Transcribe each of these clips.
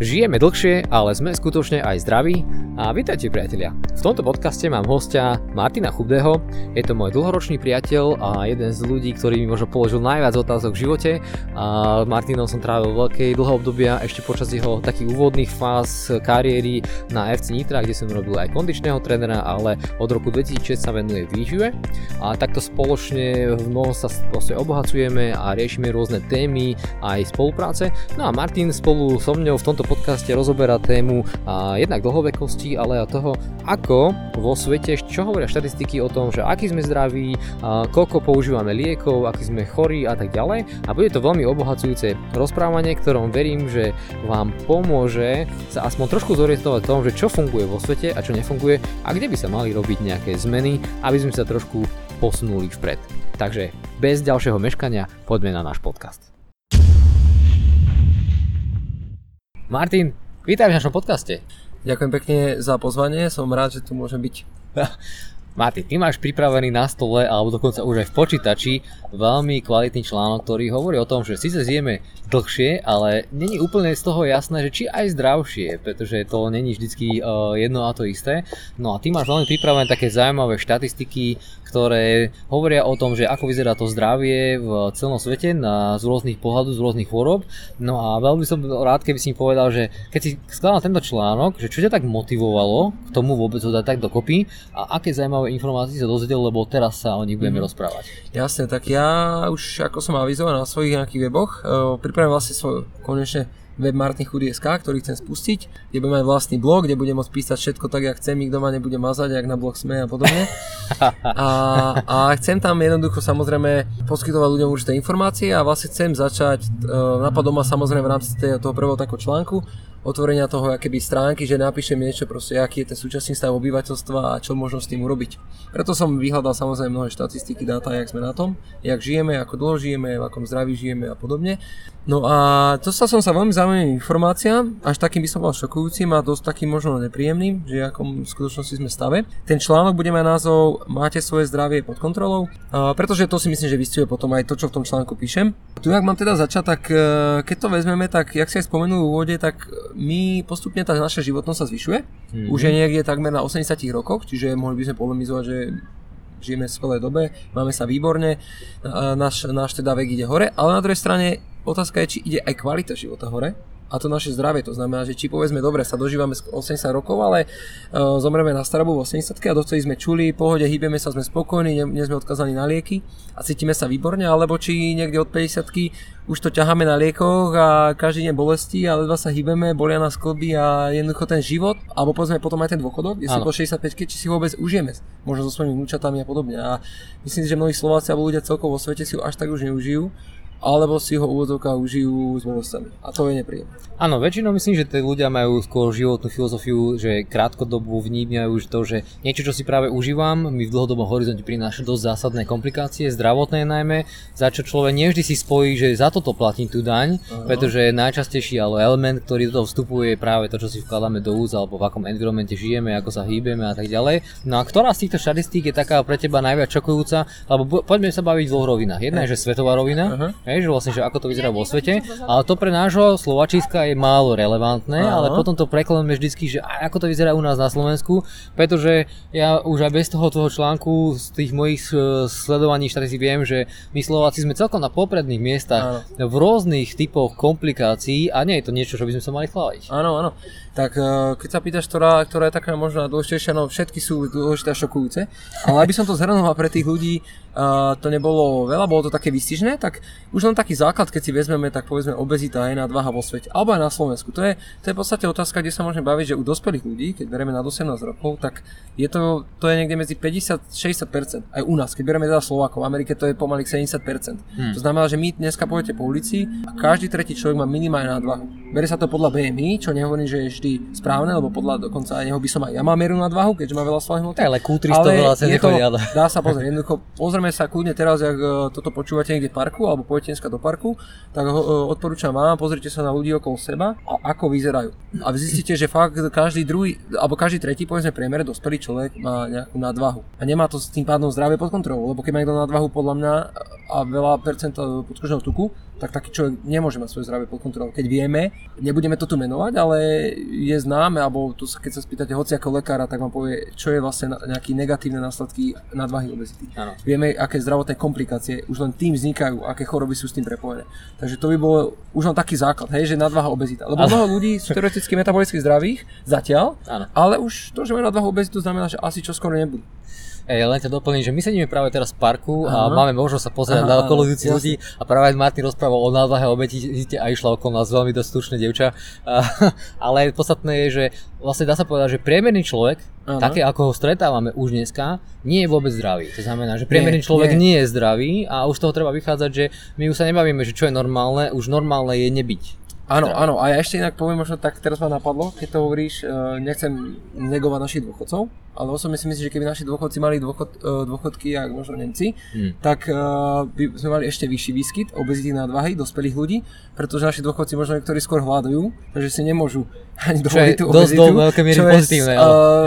Žijeme dlhšie, ale sme skutočne aj zdraví a vítajte priatelia. V tomto podcaste mám hostia Martina Chubdeho. Je to môj dlhoročný priateľ a jeden z ľudí, ktorý mi možno položil najviac otázok v živote. A Martinom som trávil veľké dlhé obdobia ešte počas jeho takých úvodných fáz kariéry na FC Nitra, kde som robil aj kondičného trénera, ale od roku 2006 sa venuje výžive. A takto spoločne v mnohom sa obohacujeme a riešime rôzne témy aj spolupráce. No a Martin spolu so mňou v tomto podcaste rozoberá tému a jednak dlhovekosti, ale aj toho, ako vo svete, čo hovoria štatistiky o tom, že aký sme zdraví, a koľko používame liekov, aký sme chorí a tak ďalej. A bude to veľmi obohacujúce rozprávanie, ktorom verím, že vám pomôže sa aspoň trošku zorientovať v tom, že čo funguje vo svete a čo nefunguje a kde by sa mali robiť nejaké zmeny, aby sme sa trošku posunuli vpred. Takže bez ďalšieho meškania poďme na náš podcast. Martin, vítaj v našom podcaste. Ďakujem pekne za pozvanie, som rád, že tu môžem byť. Martin, ty máš pripravený na stole, alebo dokonca už aj v počítači, veľmi kvalitný článok, ktorý hovorí o tom, že síce zjeme dlhšie, ale není úplne z toho jasné, že či aj zdravšie, pretože to není vždycky uh, jedno a to isté. No a ty máš veľmi pripravené také zaujímavé štatistiky, ktoré hovoria o tom, že ako vyzerá to zdravie v celom svete na, z rôznych pohľadov, z rôznych chorób. No a veľmi som rád, keby si mi povedal, že keď si skladal tento článok, že čo ťa tak motivovalo k tomu vôbec ho dať tak dokopy a aké zaujímavé informácie sa dozvedel, lebo teraz sa o nich budeme mm. rozprávať. Jasne, tak ja už ako som avizoval na svojich nejakých weboch, uh, pripravím vlastne svoj konečne web martinchudy.sk, ktorý chcem spustiť, kde budem mať vlastný blog, kde budem môcť písať všetko tak, jak chcem, nikto ma nebude mazať, jak na blog sme a podobne. A, a chcem tam jednoducho samozrejme poskytovať ľuďom určité informácie a vlastne chcem začať, napadom ma samozrejme v rámci toho prvého takého článku, otvorenia toho keby stránky, že napíšem niečo proste, aký je ten súčasný stav obyvateľstva a čo možno s tým urobiť. Preto som vyhľadal samozrejme mnohé štatistiky, dáta, jak sme na tom, jak žijeme, ako dlho žijeme, v akom zdraví žijeme a podobne. No a dostal som sa veľmi zaujímavým informáciám, až takým by som bol šokujúcim a dosť takým možno nepríjemným, že akom v skutočnosti sme stave. Ten článok bude mať názov Máte svoje zdravie pod kontrolou, pretože to si myslím, že vystihuje potom aj to, čo v tom článku píšem. Tu, ak mám teda začať, tak e, keď to vezmeme, tak jak si aj spomenul v úvode, tak my postupne tá naša životnosť sa zvyšuje. Mm-hmm. Už je niekde takmer na 80 rokoch, čiže mohli by sme polemizovať, že žijeme v skvelej dobe, máme sa výborne, náš, náš teda vek ide hore, ale na druhej strane otázka je, či ide aj kvalita života hore a to naše zdravie. To znamená, že či povedzme, dobre, sa dožívame 80 rokov, ale uh, zomreme na starobu v 80 a dovtedy sme čuli, pohode, hýbeme sa, sme spokojní, nie, nie sme odkazaní na lieky a cítime sa výborne, alebo či niekde od 50 už to ťaháme na liekoch a každý deň bolesti, ale ledva sa hýbeme, bolia nás klby a jednoducho ten život, alebo povedzme potom aj ten dôchodok, kde si po 65 či si vôbec užijeme, možno so svojimi vnúčatami a podobne. A myslím si, že mnohí Slováci alebo ľudia celkovo vo svete si ho až tak už neužijú alebo si ho úvodzovka užijú s bolestami. A to je nepríjemné. Áno, väčšinou myslím, že tí ľudia majú skôr životnú filozofiu, že krátkodobu vnímajú už to, že niečo, čo si práve užívam, mi v dlhodobom horizonte prináša dosť zásadné komplikácie, zdravotné najmä, za čo človek nevždy si spojí, že za toto platím tú daň, uh-huh. pretože najčastejší ale element, ktorý do toho vstupuje, je práve to, čo si vkladáme do úz, alebo v akom environmente žijeme, ako sa hýbeme a tak ďalej. No a ktorá z týchto štatistík je taká pre teba najviac šokujúca, alebo poďme sa baviť v dvoch rovinách. Jedna je, že svetová rovina, uh-huh Hej, že vlastne, že ako to vyzerá vo svete, ale to pre nášho Slovačiska je málo relevantné, Aha. ale potom to preklademe vždycky, že ako to vyzerá u nás na Slovensku, pretože ja už aj bez toho toho článku z tých mojich e, sledovaní štatistík viem, že my Slováci sme celkom na popredných miestach áno. v rôznych typoch komplikácií a nie je to niečo, čo by sme sa mali chváliť. Áno, áno. Tak e, keď sa pýtaš, ktorá, ktorá je taká možno dôležitejšia, no všetky sú dôležité a šokujúce, ale aby som to zhrnul pre tých ľudí, uh, to nebolo veľa, bolo to také vystižné, tak už len taký základ, keď si vezmeme, tak povedzme obezita aj nadvaha vo svete, alebo aj na Slovensku. To je, to je v podstate otázka, kde sa môžeme baviť, že u dospelých ľudí, keď bereme na 18 rokov, tak je to, to je niekde medzi 50-60%. Aj u nás, keď bereme teda Slovákov, v Amerike to je pomaly 70%. Hmm. To znamená, že my dneska pôjdete po ulici a každý tretí človek má minimálne nadvahu. Bere sa to podľa BMI, čo nehovorím, že je vždy správne, lebo podľa dokonca aj neho by som aj ja mám mieru nadvahu, keďže má veľa hmoty. Ale Q300 ale veľa sa je to, dá sa pozrieť, jednoducho pozrieme sa kľudne teraz, ak e, toto počúvate niekde v parku alebo pôjdete dneska do parku, tak ho, e, odporúčam vám, pozrite sa na ľudí okolo seba a ako vyzerajú. A zistíte, že fakt každý druhý, alebo každý tretí, povedzme priemer, dospelý človek má nejakú nadvahu. A nemá to s tým pádom zdravie pod kontrolou, lebo keď má niekto nadvahu podľa mňa a veľa percent podkožného tuku, tak taký človek nemôže mať svoje zdravie pod kontrolou. Keď vieme, nebudeme to tu menovať, ale je známe, alebo tu, keď sa spýtate hociakého lekára, tak vám povie, čo je vlastne nejaké negatívne následky nadvahy obezity. Áno. Vieme, aké zdravotné komplikácie už len tým vznikajú, aké choroby sú s tým prepojené. Takže to by bolo už len taký základ, hej, že nadvaha obezita. Lebo mnoho ľudí sú teoreticky metabolicky zdravých zatiaľ, Áno. ale už to, že majú nadvahu obezitu, znamená, že asi čo skoro nebudú. Ej, len ťa doplním, že my sedíme práve teraz v parku a Aha. máme možnosť sa pozerať Aha, na okolujúcich ľudí a práve Martin rozprával o nadvahe obetite a išla okolo nás veľmi dosť slušné dievča. A, ale podstatné je, že vlastne dá sa povedať, že priemerný človek, Áno. také ako ho stretávame už dneska, nie je vôbec zdravý. To znamená, že priemerný Nie, človek nie. nie je zdravý a už z toho treba vychádzať, že my už sa nebavíme, že čo je normálne, už normálne je nebyť. Áno, Zdravý. áno, a ja ešte inak poviem možno tak, teraz ma napadlo, keď to hovoríš, e, nechcem negovať našich dôchodcov, ale osobne si myslím, že keby naši dôchodci mali dôchod, e, dôchodky, ako možno Nemci, Hm. tak e, by sme mali ešte vyšší výskyt obezity nadvahy dospelých ľudí, pretože naši dôchodci možno niektorí skôr hľadujú, takže si nemôžu ani dovoliť tú dosť obezitu. do veľkej miery pozitívne, e,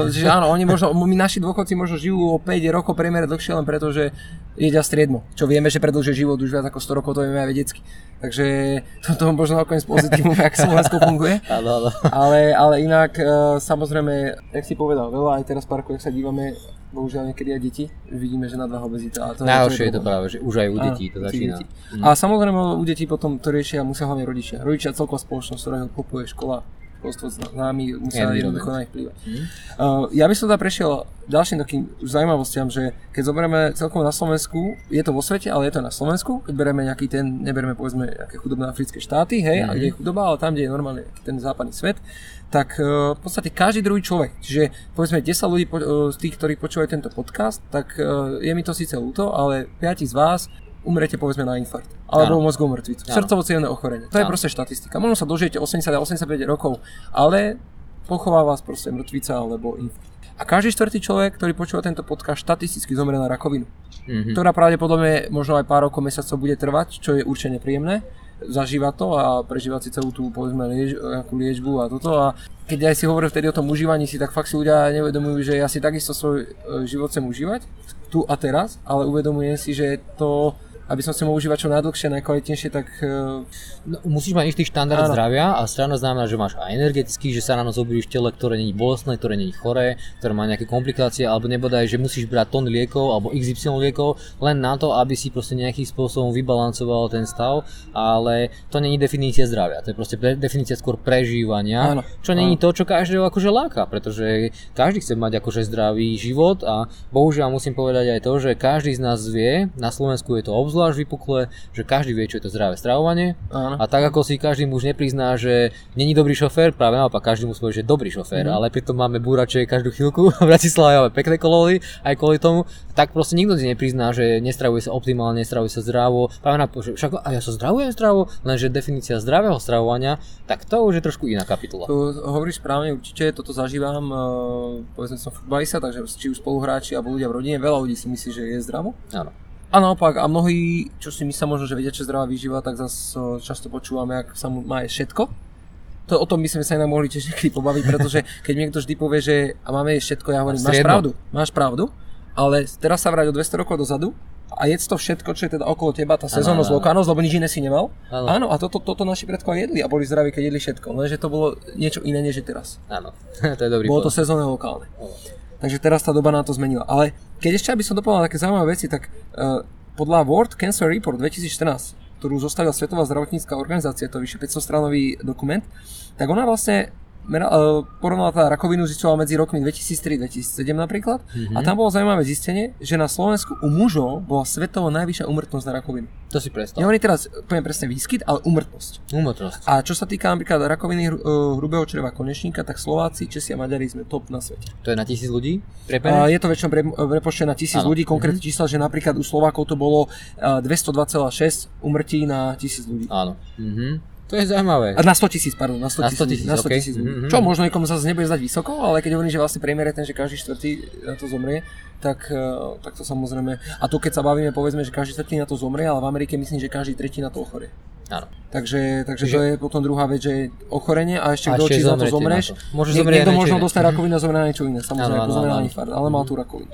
že áno, oni možno, my naši dôchodci možno žijú o 5 rokov priemere dlhšie len preto, že jedia striedmo, čo vieme, že predlžuje život už viac ako 100 rokov, to vieme aj vedecky. Takže toto možno nakoniec pozitívum, jak Slovensko funguje. Áno, áno. Ale, ale inak, e, samozrejme, jak si povedal, veľa aj teraz v parku, jak sa dívame, bohužiaľ niekedy aj deti, vidíme, že nadvaha obezita. A to Najhoršie je to práve, že už aj u detí to začína. detí. Hm. A samozrejme u detí potom to riešia musia hlavne rodičia. Rodičia celková spoločnosť, ktorá ho kupuje škola, školstvo s nami, musia jednoducho na nich vplývať. Hm. Uh, ja by som teda prešiel ďalším takým zaujímavostiam, že keď zoberieme celkovo na Slovensku, je to vo svete, ale je to na Slovensku, keď bereme nejaký ten, nebereme povedzme nejaké chudobné africké štáty, hej, a Mhm. kde je chudoba, ale tam, kde je normálne ten západný svet, tak uh, v podstate každý druhý človek, čiže povedzme 10 ľudí po, uh, z tých, ktorí počúvajú tento podcast, tak uh, je mi to síce ľúto, ale 5 z vás umrete povedzme na infarkt alebo Áno. mozgovú mŕtvicu, Áno. srdcovo ochorenie. To je Áno. proste štatistika. Možno sa dožijete 80 a 85 rokov, ale pochová vás proste mŕtvica alebo infarkt. A každý štvrtý človek, ktorý počúva tento podcast, štatisticky zomrie na rakovinu, Mhm. ktorá pravdepodobne možno aj pár rokov, mesiacov bude trvať, čo je určite nepríjemné. Zažíva to a prežíva si celú tú povedzme liež, nejakú liečbu a toto a keď aj si hovoril vtedy o tom užívaní si, tak fakt si ľudia neuvedomujú, že ja si takisto svoj e, život chcem užívať tu a teraz, ale uvedomujem si, že to aby som si mohol užívať čo najdlhšie, najkvalitnejšie, tak e, No, musíš mať istý štandard Áno. zdravia a strana znamená, že máš aj energetický, že sa ráno zobudíš v tele, ktoré není bolestné, ktoré není choré, ktoré má nejaké komplikácie, alebo nebodaj, že musíš brať tón liekov alebo XY liekov len na to, aby si proste nejakým spôsobom vybalancoval ten stav, ale to není definícia zdravia, to je proste definícia skôr prežívania, Áno, čo není to, čo každého akože láka, pretože každý chce mať akože zdravý život a bohužiaľ musím povedať aj to, že každý z nás vie, na Slovensku je to obzvlášť vypuklé, že každý vie, čo je to zdravé stravovanie, áno. a tak ako si každý muž neprizná, že není dobrý šofér, práve naopak každý mu povie, že dobrý šofér, Mhm. ale pritom máme búrače každú chvíľku, v Bratislave máme pekné kolóny, aj kvôli tomu, tak proste nikto si neprizná, že nestravuje sa optimálne, nestravuje sa zdravo, práve na že však a ja sa zdravujem zdravo, lenže definícia zdravého stravovania, tak to už je trošku iná kapitola. Tu hovoríš správne, určite toto zažívam, e, povedzme som futbalista, takže či už spoluhráči alebo ľudia v rodine, veľa ľudí si myslí, že je zdravo. Áno. A naopak, a mnohí, čo si myslia možno, že vedia, čo je zdravá výživa, tak zase často počúvame, ak sa mu má jesť všetko. To, o tom by sme sa inak mohli tiež niekedy pobaviť, pretože keď niekto vždy povie, že a máme jesť všetko, ja hovorím, máš pravdu, máš pravdu, ale teraz sa vráť o 200 rokov dozadu a jedz to všetko, čo je teda okolo teba, tá sezónnosť, áno. lokánosť, lebo nič iné si nemal. Áno. Áno, a toto, toto naši predkovia jedli a boli zdraví, keď jedli všetko, lenže to bolo niečo iné, než je teraz. Áno, to je dobrý Bolo to sezónne lokálne. Áno. Takže teraz tá doba na to zmenila. Ale keď ešte aby som dopovedal také zaujímavé veci, tak uh, podľa World Cancer Report 2014, ktorú zostavila Svetová zdravotnícká organizácia, to je vyše 500 stranový dokument, tak ona vlastne porovnala tá rakovinu zistila medzi rokmi 2003-2007 napríklad Mhm. a tam bolo zaujímavé zistenie, že na Slovensku u mužov bola svetovo najvyššia umrtnosť na rakovinu. To si predstav. Nehovorím teraz poviem presne výskyt, ale umrtnosť. Úmotrosť. A čo sa týka napríklad rakoviny uh, hrubého čreva konečníka, tak Slováci, Česi a Maďari sme top na svete. To je na tisíc ľudí? Prepené? je to väčšinou pre, prepočtené na tisíc Áno. ľudí, konkrétne čísla, že napríklad u Slovákov to bolo a, 202,6 umrtí na tisíc ľudí. Áno. Mhm. To je zaujímavé. Na 100 tisíc, pardon, na 100 Na 100 tisíc,000, na 100 okej. tisíc ľudí. Mhm. Čo možno niekomu zase nebude zdať vysoko, ale keď hovorím, že vlastne priemer je ten, že každý štvrtý na to zomrie, tak, eh, tak to samozrejme, a to keď sa bavíme, povedzme, že každý štvrtý na to zomrie, ale v Amerike myslím, že každý tretí na to ochorie. Áno. Takže, takže Čiže- to je potom druhá vec, že ochorenie a ešte A kto, či za to zomreš. na to. Môže Nie- zomrieť Niekto možno dostane iné. rakovinu a zomrie na niečo iné, samozrejme, Áno, ako zomrie na infarkt, ale mal tú rakovinu.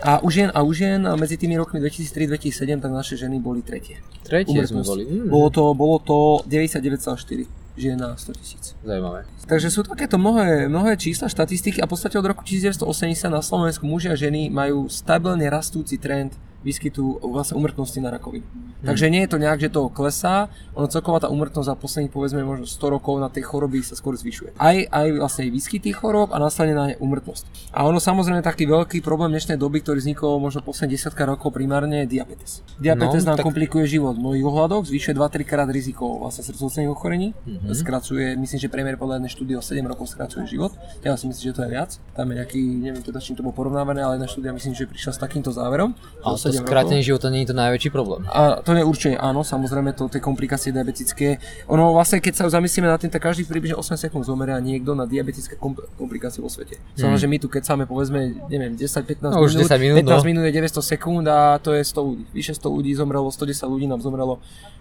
A u žien, a u žien medzi tými rokmi 2003-2007, tak naše ženy boli tretie. Tretie sme Úmrtnosť. boli. Mm, Bolo to, bolo to 99,4 žien na 100 tisíc. Zaujímavé. Takže sú takéto mnohé, mnohé čísla, štatistiky a v podstate od roku 1980 na Slovensku muži a ženy majú stabilne rastúci trend výskytu vlastne umrtnosti na rakovinu. Hmm. Takže nie je to nejak, že to klesá, ono celková tá umrtnosť za posledných povedzme možno 100 rokov na tej choroby sa skôr zvyšuje. Aj, aj vlastne aj výskyt tých chorób a následne na ne umrtnosť. A ono samozrejme taký veľký problém dnešnej doby, ktorý vznikol možno posledných 10 rokov primárne je diabetes. Diabetes No, nám tak- komplikuje život v mnohých ohľadoch, zvyšuje 2-3 krát riziko vlastne srdcovocných ochorení, Mhm. skracuje, myslím, že priemer podľa jednej štúdie o 7 rokov skracuje život. Ja si myslím, že to je viac. Tam je nejaký, neviem teda, čím to bolo porovnávané, ale jedna štúdia myslím, že prišla s takýmto záverom. To 7 skrátenie rokov. života nie je to najväčší problém. A to je určite áno, samozrejme, to tie komplikácie diabetické. Ono vlastne, keď sa zamyslíme nad tým, tak každý približne 8 sekúnd zomeria niekto na diabetické kom- komplikácie vo svete. Samozrejme, že my tu keď máme povedzme, neviem, 10-15 No, minút, 10 minút, 15 no. minút je 900 sekúnd a to je 100 ľudí. Vyše 100 ľudí zomrelo, 110 ľudí nám zomrelo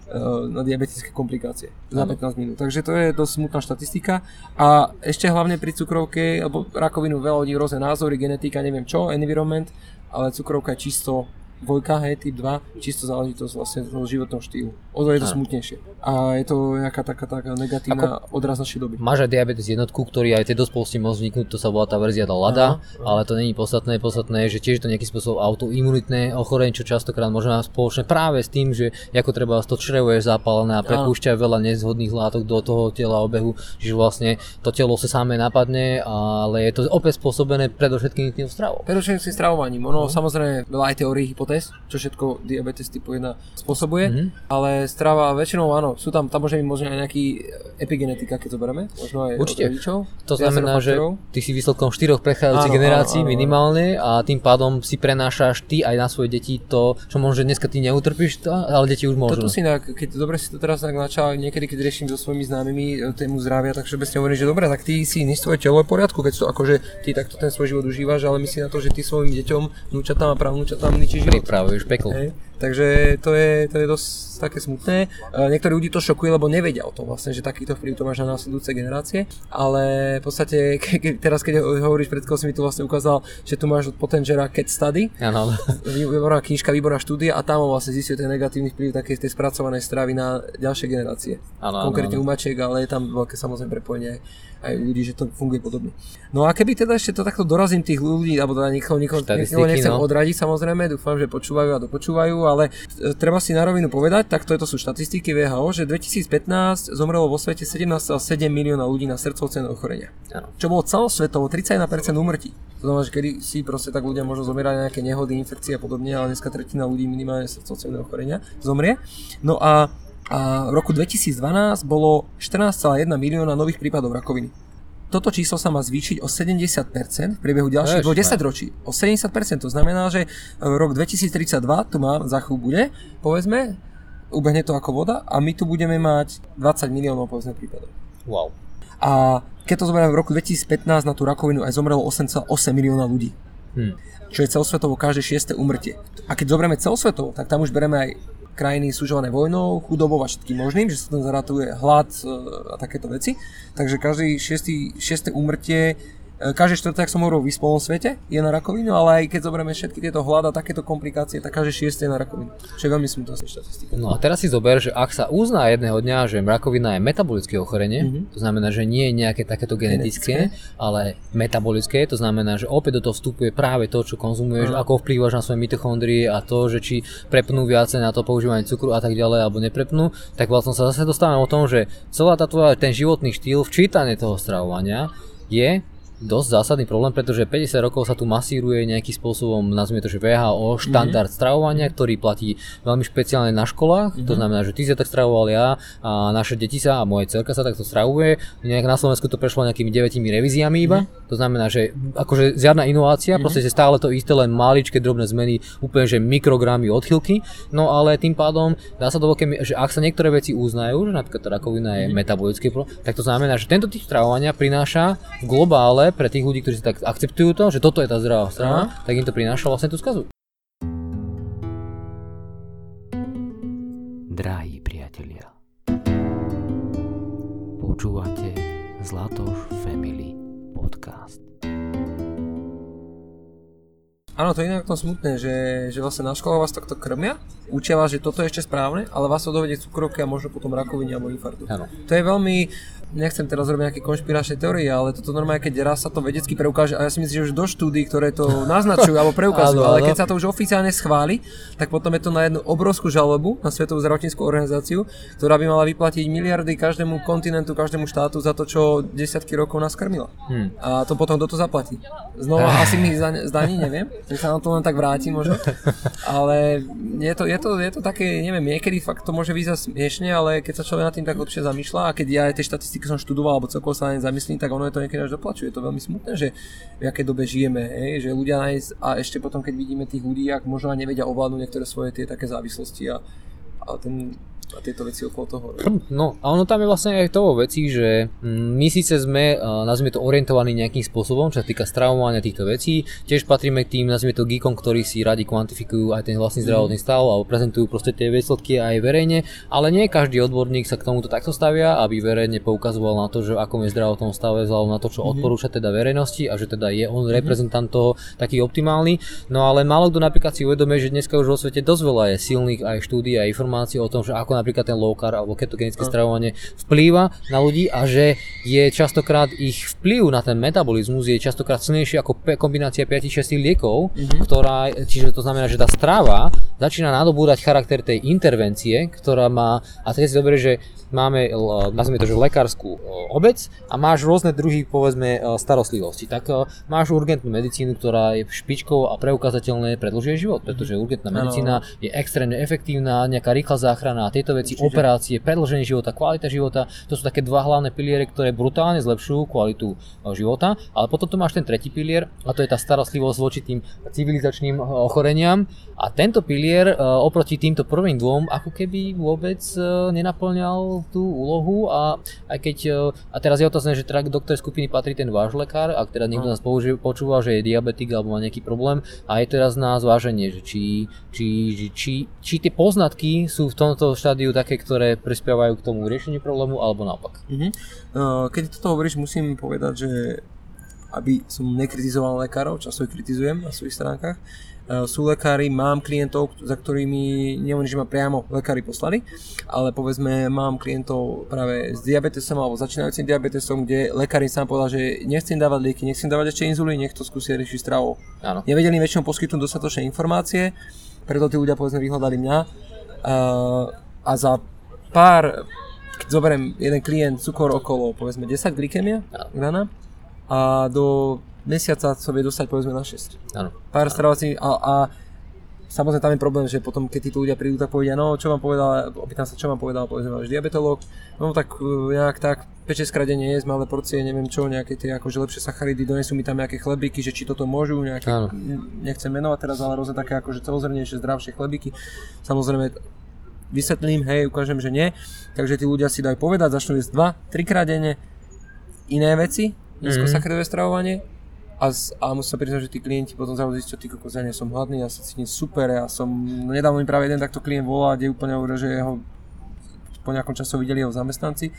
eh, na diabetické komplikácie za Áno. 15 minút. Takže to je dosť smutná štatistika. A ešte hlavne pri cukrovke, alebo rakovinu veľa ľudí rôzne názory, genetika, neviem čo, environment, ale cukrovka je čisto dvojka, hej, typ 2, čisto záležitosť vlastne toho životného štýlu. Ozaj je to Áno. smutnejšie. A je to nejaká taká, taká negatívna odraz našej doby. Máš aj diabetes jednotku, ktorý aj v tej dospelosti môže vzniknúť, to sa volá tá verzia LADA, áno. ale to není podstatné, podstatné je, že tiež je to nejaký spôsob autoimunitné ochorenie, čo častokrát môže mať spoločné práve s tým, že ako treba to črevo je zapálené a prepúšťa veľa nezhodných látok do toho tela obehu, že vlastne to telo sa samé napadne, ale je to opäť spôsobené predovšetkým tým stravou. Predovšetkým stravovaním. Ono samozrejme veľa aj teórií hypotéz, čo všetko diabetes typu 1 spôsobuje, Mhm. ale strava väčšinou áno, sú tam, tam môže byť možno aj nejaký epigenetika, keď zoberieme, možno aj Určite. od rodičov. To znamená, že ty si výsledkom štyroch prechádzajúcich generácií áno, áno, minimálne a tým pádom si prenášaš ty aj na svoje deti to, čo možno že dneska ty neutrpíš, to, ale deti už môžu. Toto si inak, keď dobre si to teraz tak načal, niekedy keď riešim so svojimi známymi e, tému zdravia, tak všeobecne hovorím, že dobre, tak ty si nie svoje telo je v poriadku, keď to akože ty takto ten svoj život užívaš, ale myslí na to, že ty svojim deťom, vnúčatám a pravnúčatám ničíš život. Pripravuješ peklo. Hej. Takže to je, to je dosť také smutné. E, Niektorí ľudí to šokuje, lebo nevedia o tom vlastne, že takýto vplyv to máš na následujúce generácie. Ale v podstate, ke, ke, teraz keď ho- hovoríš, pred si mi tu vlastne ukázal, že tu máš od Potengera Cat Study, Áno, výborná knižka, výborná štúdia a tam vlastne zistil ten negatívny vplyv takej tej spracovanej stravy na ďalšie generácie. Áno, Konkrétne áno. u mačiek, ale je tam veľké samozrejme prepojenie aj, ľudí, že to funguje podobne. No a keby teda ešte to takto dorazím tých ľudí, alebo teda nikoho, nikoho, nikoho nechcem no. odradiť samozrejme, dúfam, že počúvajú a dopočúvajú, ale e, treba si na rovinu povedať, tak to, to sú štatistiky VHO, že 2015 zomrelo vo svete 17,7 milióna ľudí na srdcovce ochorenia. Čo bolo celosvetovo 31% úmrtí. To znamená, že kedy si proste tak ľudia možno zomierali na nejaké nehody, infekcie a podobne, ale dneska tretina ľudí minimálne srdcovce ochorenia zomrie. No a, a v roku 2012 bolo 14,1 milióna nových prípadov rakoviny. Toto číslo sa má zvýšiť o 70% v priebehu ďalších dvoch Ježišmar. 10 ročí. O 70%, to znamená, že rok 2032 tu má, za chvíľu bude, povedzme, ubehne to ako voda a my tu budeme mať 20 miliónov povedzme prípadov. Wow. A keď to zoberieme v roku 2015 na tú rakovinu aj zomrelo 8,8 milióna ľudí. Hm. Čo je celosvetovo každé šieste umrtie. A keď zoberieme celosvetovo, tak tam už bereme aj krajiny súžované vojnou, chudobou a všetkým možným, že sa tam zaratuje hlad e, a takéto veci. Takže každý šiestý, šieste e, každé štvrté, ak som hovoril, v vyspelom svete je na rakovinu, ale aj keď zoberieme všetky tieto hlad a takéto komplikácie, tak každé šieste je na rakovinu. Čo je veľmi smutná štatistika. No a teraz si zober, že ak sa uzná jedného dňa, že rakovina je metabolické ochorenie, Mhm. to znamená, že nie je nejaké takéto genetické, ale metabolické, to znamená, že opäť do toho vstupuje práve to, čo konzumuješ, Áno. ako vplývaš na svoje mitochondrie a to, že či prepnú viacej na to používanie cukru a tak ďalej, alebo neprepnú, tak vlastne sa zase dostávame o tom, že celá tá tvoja, ten životný štýl, včítanie toho stravovania je dosť zásadný problém, pretože 50 rokov sa tu masíruje nejakým spôsobom, nazvime to, že VHO, štandard mm-hmm. stravovania, ktorý platí veľmi špeciálne na školách. Mm-hmm. To znamená, že ty sa tak stravoval ja a naše deti sa a moje cerka sa takto stravuje. Nejak na Slovensku to prešlo nejakými 9 revíziami iba. Mm-hmm. To znamená, že akože žiadna inovácia, mm-hmm. proste stále to isté, len maličké drobné zmeny, úplne že mikrogramy odchylky. No ale tým pádom dá sa do veľké, že ak sa niektoré veci uznajú, že napríklad rakovina je mm-hmm. metabolický problém, tak to znamená, že tento typ stravovania prináša v globále pre tých ľudí, ktorí si tak akceptujú to, že toto je tá zdravá strava, tak im to prináša vlastne tú skazu. Drahí priatelia, počúvate Zlatoš Family Podcast. Áno, to je inak to smutné, že, že vlastne na školách vás takto krmia, učia vás, že toto je ešte správne, ale vás to dovedie cukrovky a možno potom rakoviny alebo infarktu. To je veľmi, nechcem teraz robiť nejaké konšpiračné teórie, ale toto normálne, keď raz sa to vedecky preukáže, a ja si myslím, že už do štúdí, ktoré to naznačujú alebo preukazujú, ale keď sa to už oficiálne schváli, tak potom je to na jednu obrovskú žalobu na Svetovú zdravotníckú organizáciu, ktorá by mala vyplatiť miliardy každému kontinentu, každému štátu za to, čo desiatky rokov nás krmila. Hmm. A to potom kto to zaplatí? Znova asi mi zdaní, neviem že sa na to len tak vráti možno. Ale je to, je to, je to také, neviem, niekedy fakt to môže vyzať smiešne, ale keď sa človek nad tým tak lepšie zamýšľa a keď ja tie štatistiky som študoval alebo celkovo sa na ne zamyslím, tak ono je to niekedy až doplačuje. Je to veľmi smutné, že v akej dobe žijeme, hej? že ľudia nájsť, a ešte potom keď vidíme tých ľudí, ak možno nevedia ovládnuť niektoré svoje tie také závislosti a, a ten a tieto veci okolo toho. No a ono tam je vlastne aj toho veci, že mm, my síce sme, nazvime to, orientovaní nejakým spôsobom, čo sa týka stravovania týchto vecí, tiež patríme k tým, nazvime to, geekom, ktorí si radi kvantifikujú aj ten vlastný zdravotný stav a prezentujú proste tie výsledky aj verejne, ale nie každý odborník sa k tomuto takto stavia, aby verejne poukazoval na to, že ako je zdravotnom stave vzhľadom na to, čo mm-hmm. odporúča teda verejnosti a že teda je on mm-hmm. reprezentant toho taký optimálny. No ale málo kto napríklad si uvedomuje, že dneska už vo svete dosť veľa je silných aj štúdí a informácií o tom, že ako napríklad ten low carb alebo ketogenické no. stravovanie vplýva na ľudí a že je častokrát ich vplyv na ten metabolizmus je častokrát silnejší ako kombinácia 5-6 liekov, mm-hmm. ktorá, čiže to znamená, že tá strava začína nadobúdať charakter tej intervencie, ktorá má, a teraz si dobre, že máme, nazvime to, že lekárskú obec a máš rôzne druhy, povedzme, starostlivosti. Tak máš urgentnú medicínu, ktorá je špičkou a preukázateľne predlžuje život, pretože urgentná medicína je extrémne efektívna, nejaká rýchla záchrana a tieto veci, Určite. operácie, predlženie života, kvalita života, to sú také dva hlavné piliere, ktoré brutálne zlepšujú kvalitu života, ale potom tu máš ten tretí pilier a to je tá starostlivosť voči tým civilizačným ochoreniam a tento pilier oproti týmto prvým dvom ako keby vôbec nenaplňal tú úlohu a aj keď, e, a teraz je otázne, že teda do ktorej skupiny patrí ten váš lekár, ak teda niekto no. nás použi- počúva, že je diabetik alebo má nejaký problém a je teraz na zváženie, že či, či, či, či, či tie poznatky sú v tomto štádiu také, ktoré prispievajú k tomu riešeniu problému alebo naopak. Uh-huh. Keď toto hovoríš, musím povedať, že aby som nekritizoval lekárov, často ich kritizujem na svojich stránkach, E, sú lekári, mám klientov, za ktorými nehovorím, že ma priamo lekári poslali, ale povedzme mám klientov práve s diabetesom alebo začínajúcim diabetesom, kde lekár im sám povedal, že nechcem dávať lieky, nechcem dávať ešte inzulín, nech to skúsia riešiť stravou. Áno. Nevedeli väčšinou poskytnúť dostatočné informácie, preto tí ľudia povedzme vyhľadali mňa a, e, a za pár, keď zoberiem jeden klient cukor okolo povedzme 10 glykemia, a do mesiaca sa vie dostať povedzme na 6. Áno. Pár stravovací a, a samozrejme tam je problém, že potom keď títo ľudia prídu, tak povedia, no čo vám povedal, opýtam sa, čo vám povedal, povedzme váš diabetolog, no tak e, nejak tak 5-6 krát denne jesť malé porcie, neviem čo, nejaké tie akože lepšie sacharidy, donesú mi tam nejaké chlebíky, že či toto môžu, nejaké, Áno. nechcem menovať teraz, ale rôzne také akože celozrnejšie, zdravšie chlebíky. Samozrejme vysvetlím, hej, ukážem, že nie. Takže tí ľudia si dajú povedať, začnú jesť 2, 3 krát denne iné veci, nízkosacharidové mm-hmm. stravovanie a, a musím sa priznať, že tí klienti potom zrazu zistia, ty kokos, ja nie som hladný, ja sa cítim super, ja som, no nedávno mi práve jeden takto klient volá, kde úplne hovoril, že jeho po nejakom čase videli jeho zamestnanci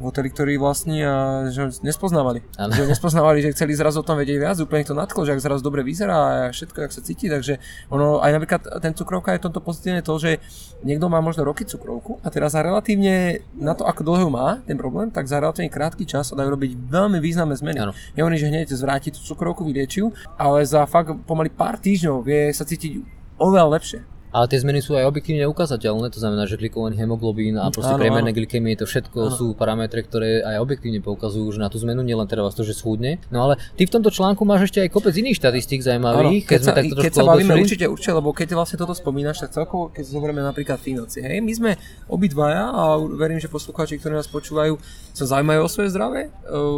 v hoteli, ktorý vlastní a že ho nespoznávali. Ano. Že ho nespoznávali, že chceli zrazu o tom vedieť viac, úplne to nadchlo, že ak zrazu dobre vyzerá a všetko, jak sa cíti, takže ono, aj napríklad ten cukrovka je tomto pozitívne to, že niekto má možno roky cukrovku a teraz za relatívne na to, ako dlho má ten problém, tak za relatívne krátky čas sa dajú robiť veľmi významné zmeny. Ano. Nehovorím, že hneď zvráti tú cukrovku, vyliečiu, ale za fakt pomaly pár týždňov vie sa cítiť oveľa lepšie Ale tie zmeny sú aj objektívne ukazateľné, to znamená, že glikovaný hemoglobín a proste priemerné glykemie, to všetko áno. sú parametre, ktoré aj objektívne poukazujú že na tú zmenu, nielen teda vás to, že schúdne. No ale ty v tomto článku máš ešte aj kopec iných štatistík zaujímavých. Áno, keď, keď, sa, keď sa bavíme určite, určite, lebo keď vlastne toto spomínaš, tak celkovo, keď zoberieme napríklad financie, hej, my sme obidvaja a verím, že poslucháči, ktorí nás počúvajú, sa zaujímajú o svoje zdravie,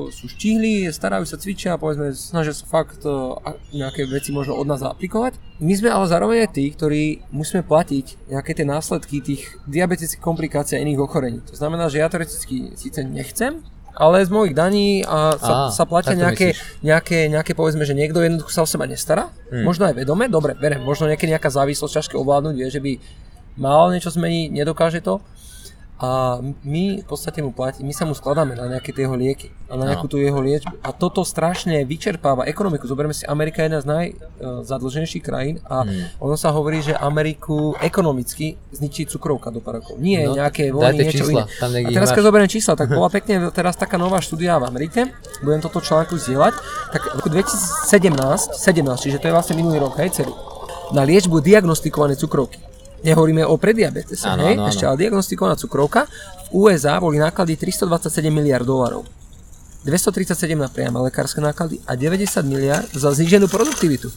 sú štihli, starajú sa, cvičia, povedzme, snažia sa fakt nejaké veci možno od nás aplikovať. My sme ale zároveň aj tí, ktorí musíme platiť nejaké tie následky tých diabetických komplikácií a iných ochorení. To znamená, že ja teoreticky síce nechcem, ale z mojich daní a sa, Á, sa platia nejaké, nejaké, nejaké, povedzme, že niekto jednoducho sa o seba nestará, hmm. možno aj vedome, dobre, verem, možno nejaké nejaká závislosť ťažké ovládnuť, vie, že by mal niečo zmeniť, nedokáže to, a my v podstate mu platí, my sa mu skladáme na nejaké tie jeho lieky a na nejakú no. tú jeho liečbu. A toto strašne vyčerpáva ekonomiku. Zoberme si, Amerika je jedna z najzadlženejších krajín a hmm. ono sa hovorí, že Ameriku ekonomicky zničí cukrovka do parokov. Nie no, nejaké vojny, niečo čísla, iné. Tam a teraz keď zoberiem čísla, tak bola pekne teraz taká nová štúdia v Amerike, budem toto článku zdieľať, tak v roku 2017, 17, čiže to je vlastne minulý rok, hej, celý, na liečbu diagnostikované cukrovky nehovoríme o prediabetese, hej? Ešte ale diagnostikovaná cukrovka, v USA boli náklady 327 miliard dolarov. 237 na priame lekárske náklady a 90 miliard za zníženú produktivitu.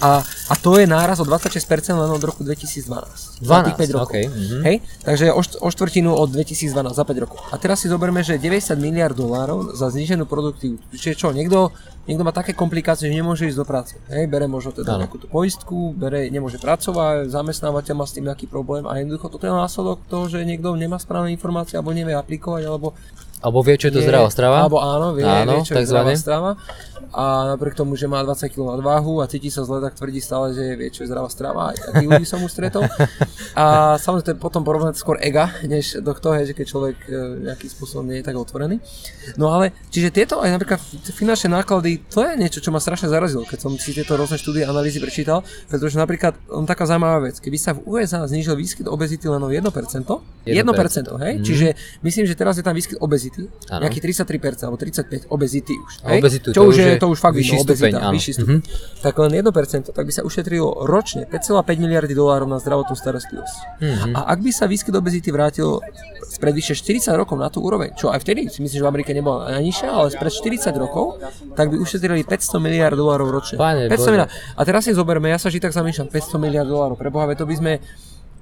A, a to je náraz o 26% len od roku 2012. 12, za tých 5 rokov. Okay, uh-huh. Hej? Takže o, o štvrtinu od 2012, za 5 rokov. A teraz si zoberme, že 90 miliard dolárov za zníženú produktivitu. Čiže čo, niekto, niekto má také komplikácie, že nemôže ísť do práce. Hej? Bere možno teda ano. nejakú poistku, bere, nemôže pracovať, zamestnávateľ má s tým nejaký problém a jednoducho toto je následok toho, že niekto nemá správne informácie alebo nevie aplikovať alebo alebo vie, čo je to zdravá strava? Alebo áno, vie, áno, vie čo je zdravá strava. A napriek tomu, že má 20 kg váhu a cíti sa zle, tak tvrdí stále, že vie, čo je zdravá strava. Aj takých ľudí som už stretol. A samozrejme, to je potom porovnať skôr ega, než do toho, že keď človek e, nejakým spôsobom nie je tak otvorený. No ale, čiže tieto aj napríklad finančné náklady, to je niečo, čo ma strašne zarazilo, keď som si tieto rôzne štúdie analýzy prečítal, pretože napríklad on taká zaujímavá vec, keby sa v USA znížil výskyt obezity len o 1%, 1%, 1% hej, mm. čiže myslím, že teraz je tam výskyt obezity ano. nejaký 33% alebo 35 obezity už. Hej? Obezitu, čo už je, to už fakt vyšší stupeň, obezita, vyšší stupeň. Mm-hmm. Tak len 1%, tak by sa ušetrilo ročne 5,5 miliardy dolárov na zdravotnú starostlivosť. Mm-hmm. A ak by sa výskyt obezity vrátil spred vyše 40 rokov na tú úroveň, čo aj vtedy si myslím, že v Amerike nebola najnižšia, ale spred 40 rokov, tak by ušetrili 500 miliard dolárov ročne. Pane 500 miliard. A teraz si zoberme, ja sa vždy tak zamýšľam, 500 miliard dolárov, preboha, to by sme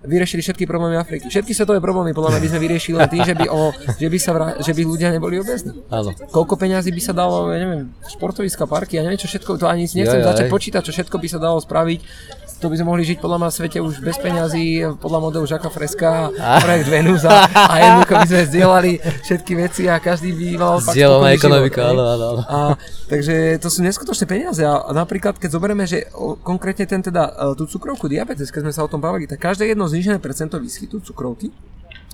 vyriešili všetky problémy Afriky. Všetky svetové problémy podľa mňa by sme vyriešili len tým, že by, o, že by, sa vrá, že by ľudia neboli obezní. Áno. Koľko peňazí by sa dalo, ja neviem, športoviska, parky, ja neviem čo všetko, to ani nechcem ja, ja, začať počítať, čo všetko by sa dalo spraviť to by sme mohli žiť podľa mňa v svete už bez peňazí, podľa modelu Žaka Freska, projekt Venus a, a jednoducho by sme zdieľali všetky veci a každý by mal Zdieľaná ekonomika, áno, áno. A, takže to sú neskutočné peniaze a, a napríklad keď zoberieme, že konkrétne ten teda, e, tú cukrovku, diabetes, keď sme sa o tom bavili, tak každé jedno znižené percento výskytu cukrovky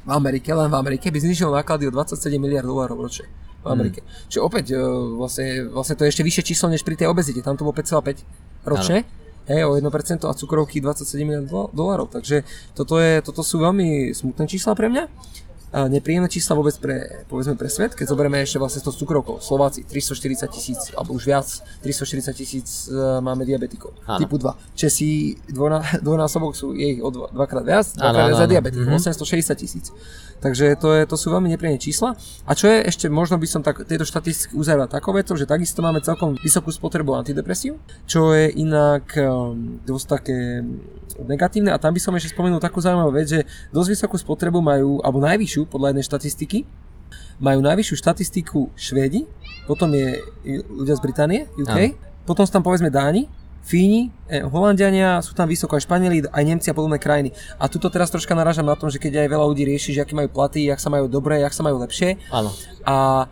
v Amerike, len v Amerike by znižilo náklady o 27 miliard dolárov ročne v Amerike. Hmm. Čiže opäť e, vlastne, vlastne to je ešte vyššie číslo než pri tej obezite, tam to bolo 5,5 ročne. Ano hej, o 1% a cukrovky 27 miliard dolárov. Takže toto, je, toto sú veľmi smutné čísla pre mňa nepríjemné čísla vôbec pre, povedzme pre svet, keď zoberieme ešte vlastne to cukrovkou. Slováci 340 tisíc, alebo už viac, 340 tisíc uh, máme diabetikov, ano. typu 2. Česi dvojná, dvojnásobok sú, je ich o dva, dvakrát viac, dvakrát viac za diabetikov, mm-hmm. 860 tisíc. Takže to, je, to sú veľmi nepríjemné čísla. A čo je ešte, možno by som tak, tieto štatistiky uzavrel takou vecou, že takisto máme celkom vysokú spotrebu antidepresív, čo je inak um, dosť také negatívne a tam by som ešte spomenul takú zaujímavú vec, že dosť vysokú spotrebu majú, alebo najvyššiu podľa jednej štatistiky, majú najvyššiu štatistiku Švédi, potom je ľudia z Británie, UK, Aha. potom sú tam povedzme Dáni, Fíni, eh, Holandiania, sú tam vysoko aj Španieli, aj Nemci a podobné krajiny. A tuto teraz troška narážam na tom, že keď aj veľa ľudí rieši, že aké majú platy, jak sa majú dobre, jak sa majú lepšie. Áno. A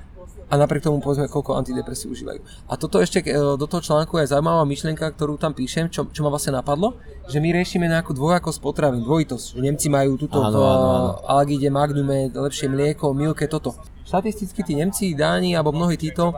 a napriek tomu povedzme, koľko antidepresí užívajú. A toto ešte e, do toho článku je zaujímavá myšlienka, ktorú tam píšem, čo, čo ma vlastne napadlo, že my riešime nejakú dvojakosť potravín, dvojitosť. Že Nemci majú túto v Algide, Magnume, lepšie mlieko, milke, toto štatisticky tí Nemci, Dáni alebo mnohí títo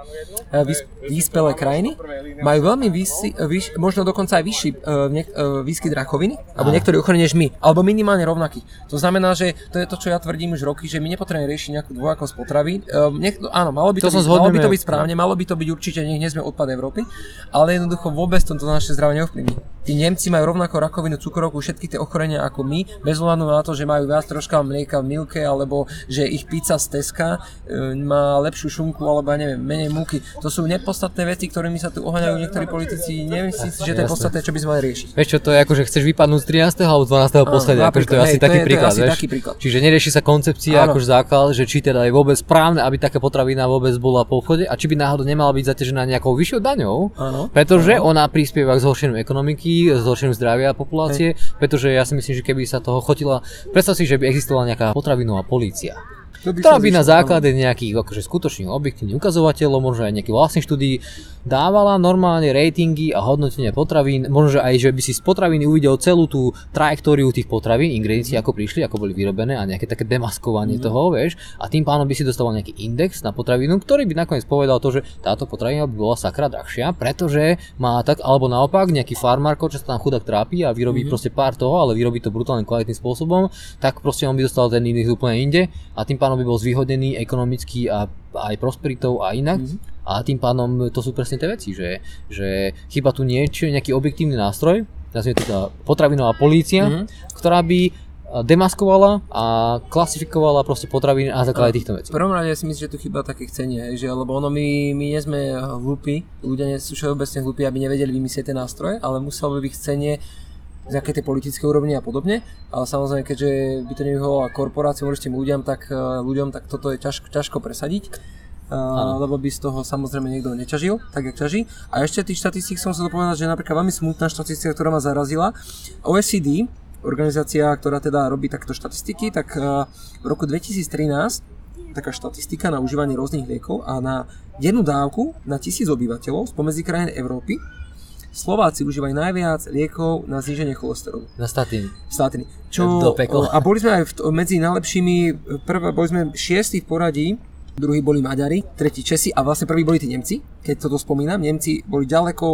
eh, vyspelé krajiny majú veľmi vysi, vyš, možno dokonca aj vyšší niek, uh, výskyt rakoviny, alebo niektorí ochorení než my, alebo minimálne rovnaký. To znamená, že to je to, čo ja tvrdím už roky, že my nepotrebujeme riešiť nejakú dvojakosť potravy. Niek, áno, malo by to, to byť, malo by to byť správne, malo by to byť určite, nech nie sme odpad Európy, ale jednoducho vôbec to naše zdravie neovplyvní. Tí Nemci majú rovnako rakovinu cukrovku, všetky tie ochorenia ako my, bez ohľadu na to, že majú viac troška mlieka v milke, alebo že ich pizza z Teska e, má lepšiu šunku, alebo ja neviem, menej múky. To sú nepodstatné veci, ktorými sa tu oháňajú niektorí politici. Nemyslím si, že to je podstatné, čo by sme mali riešiť. Vieš čo, to je ako, že chceš vypadnúť z 13. alebo 12. posledia, akože to je napríklad, asi hej, to taký je- to je príklad, asi taký príklad. Čiže nerieši sa koncepcia Áno. akože základ, že či teda je vôbec správne, aby taká potravina vôbec bola po obchode a či by náhodou nemala byť zaťažená nejakou vyššou daňou, Áno. pretože ona prispieva k zhoršeniu ekonomiky, zhoršeniu zdravia populácie, pretože ja si myslím, že keby sa toho chotila, predstav si, že by existovala nejaká potravinová polícia. To by Ktorá by na zišlo, základe nejakých akože skutočných objektívnych ukazovateľov, možno aj nejakých vlastných štúdí, dávala normálne ratingy a hodnotenie potravín, možno že aj, že by si z potraviny uvidel celú tú trajektóriu tých potravín, ingrediencií, ako prišli, ako boli vyrobené a nejaké také demaskovanie toho, vieš, a tým pánom by si dostal nejaký index na potravinu, ktorý by nakoniec povedal to, že táto potravina by bola sakra drahšia, pretože má tak, alebo naopak nejaký farmárko, čo sa tam chudák trápi a vyrobí proste pár toho, ale vyrobí to brutálne kvalitným spôsobom, tak proste on by dostal ten index úplne inde a tým pánom by bol zvýhodnený ekonomicky a aj prosperitou a inak. A tým pádom to sú presne tie veci, že, že chyba tu niečo, nejaký objektívny nástroj, nazvime to teda potravinová polícia, Mhm. ktorá by a, demaskovala a klasifikovala proste potraviny na základe týchto vecí. V prvom rade si myslím, že tu chyba také chcenie, že lebo ono my, my nie sme hlúpi, ľudia nie sú všeobecne hlúpi, aby nevedeli vymyslieť ten nástroj, ale muselo by byť chcenie z nejakej tej politické úrovni a podobne, ale samozrejme, keďže by to nevyhovovalo korporáciám, určitým ľuďom, tak, eh, ľuďom, tak toto je ťažko, ťažko presadiť. Uh, lebo by z toho samozrejme niekto neťažil, tak jak ťaží. A ešte tých štatistík som sa povedať, že napríklad veľmi smutná štatistika, ktorá ma zarazila. OECD, organizácia, ktorá teda robí takto štatistiky, tak uh, v roku 2013 taká štatistika na užívanie rôznych liekov a na jednu dávku na tisíc obyvateľov spomedzi krajín Európy Slováci užívajú najviac liekov na zníženie cholesterolu. Na statín. Statiny. Čo, Do pekla. a boli sme aj v, medzi najlepšími, prvé, boli sme šiestí v poradí, druhí boli Maďari, tretí Česi a vlastne prví boli tí Nemci, keď toto spomínam. Nemci boli ďaleko,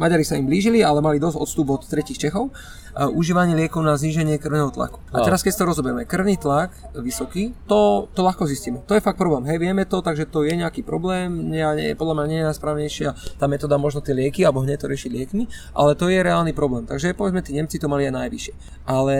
Maďari sa im blížili, ale mali dosť odstup od tretich Čechov. A užívanie liekov na zníženie krvného tlaku. A A. teraz keď to rozoberieme, krvný tlak vysoký, to, to ľahko zistíme. To je fakt problém. Hej, vieme to, takže to je nejaký problém, nie, nie, podľa mňa nie je najsprávnejšia tá metóda možno tie lieky, alebo hneď to riešiť liekmi, ale to je reálny problém. Takže povedzme, tí Nemci to mali aj najvyššie. Ale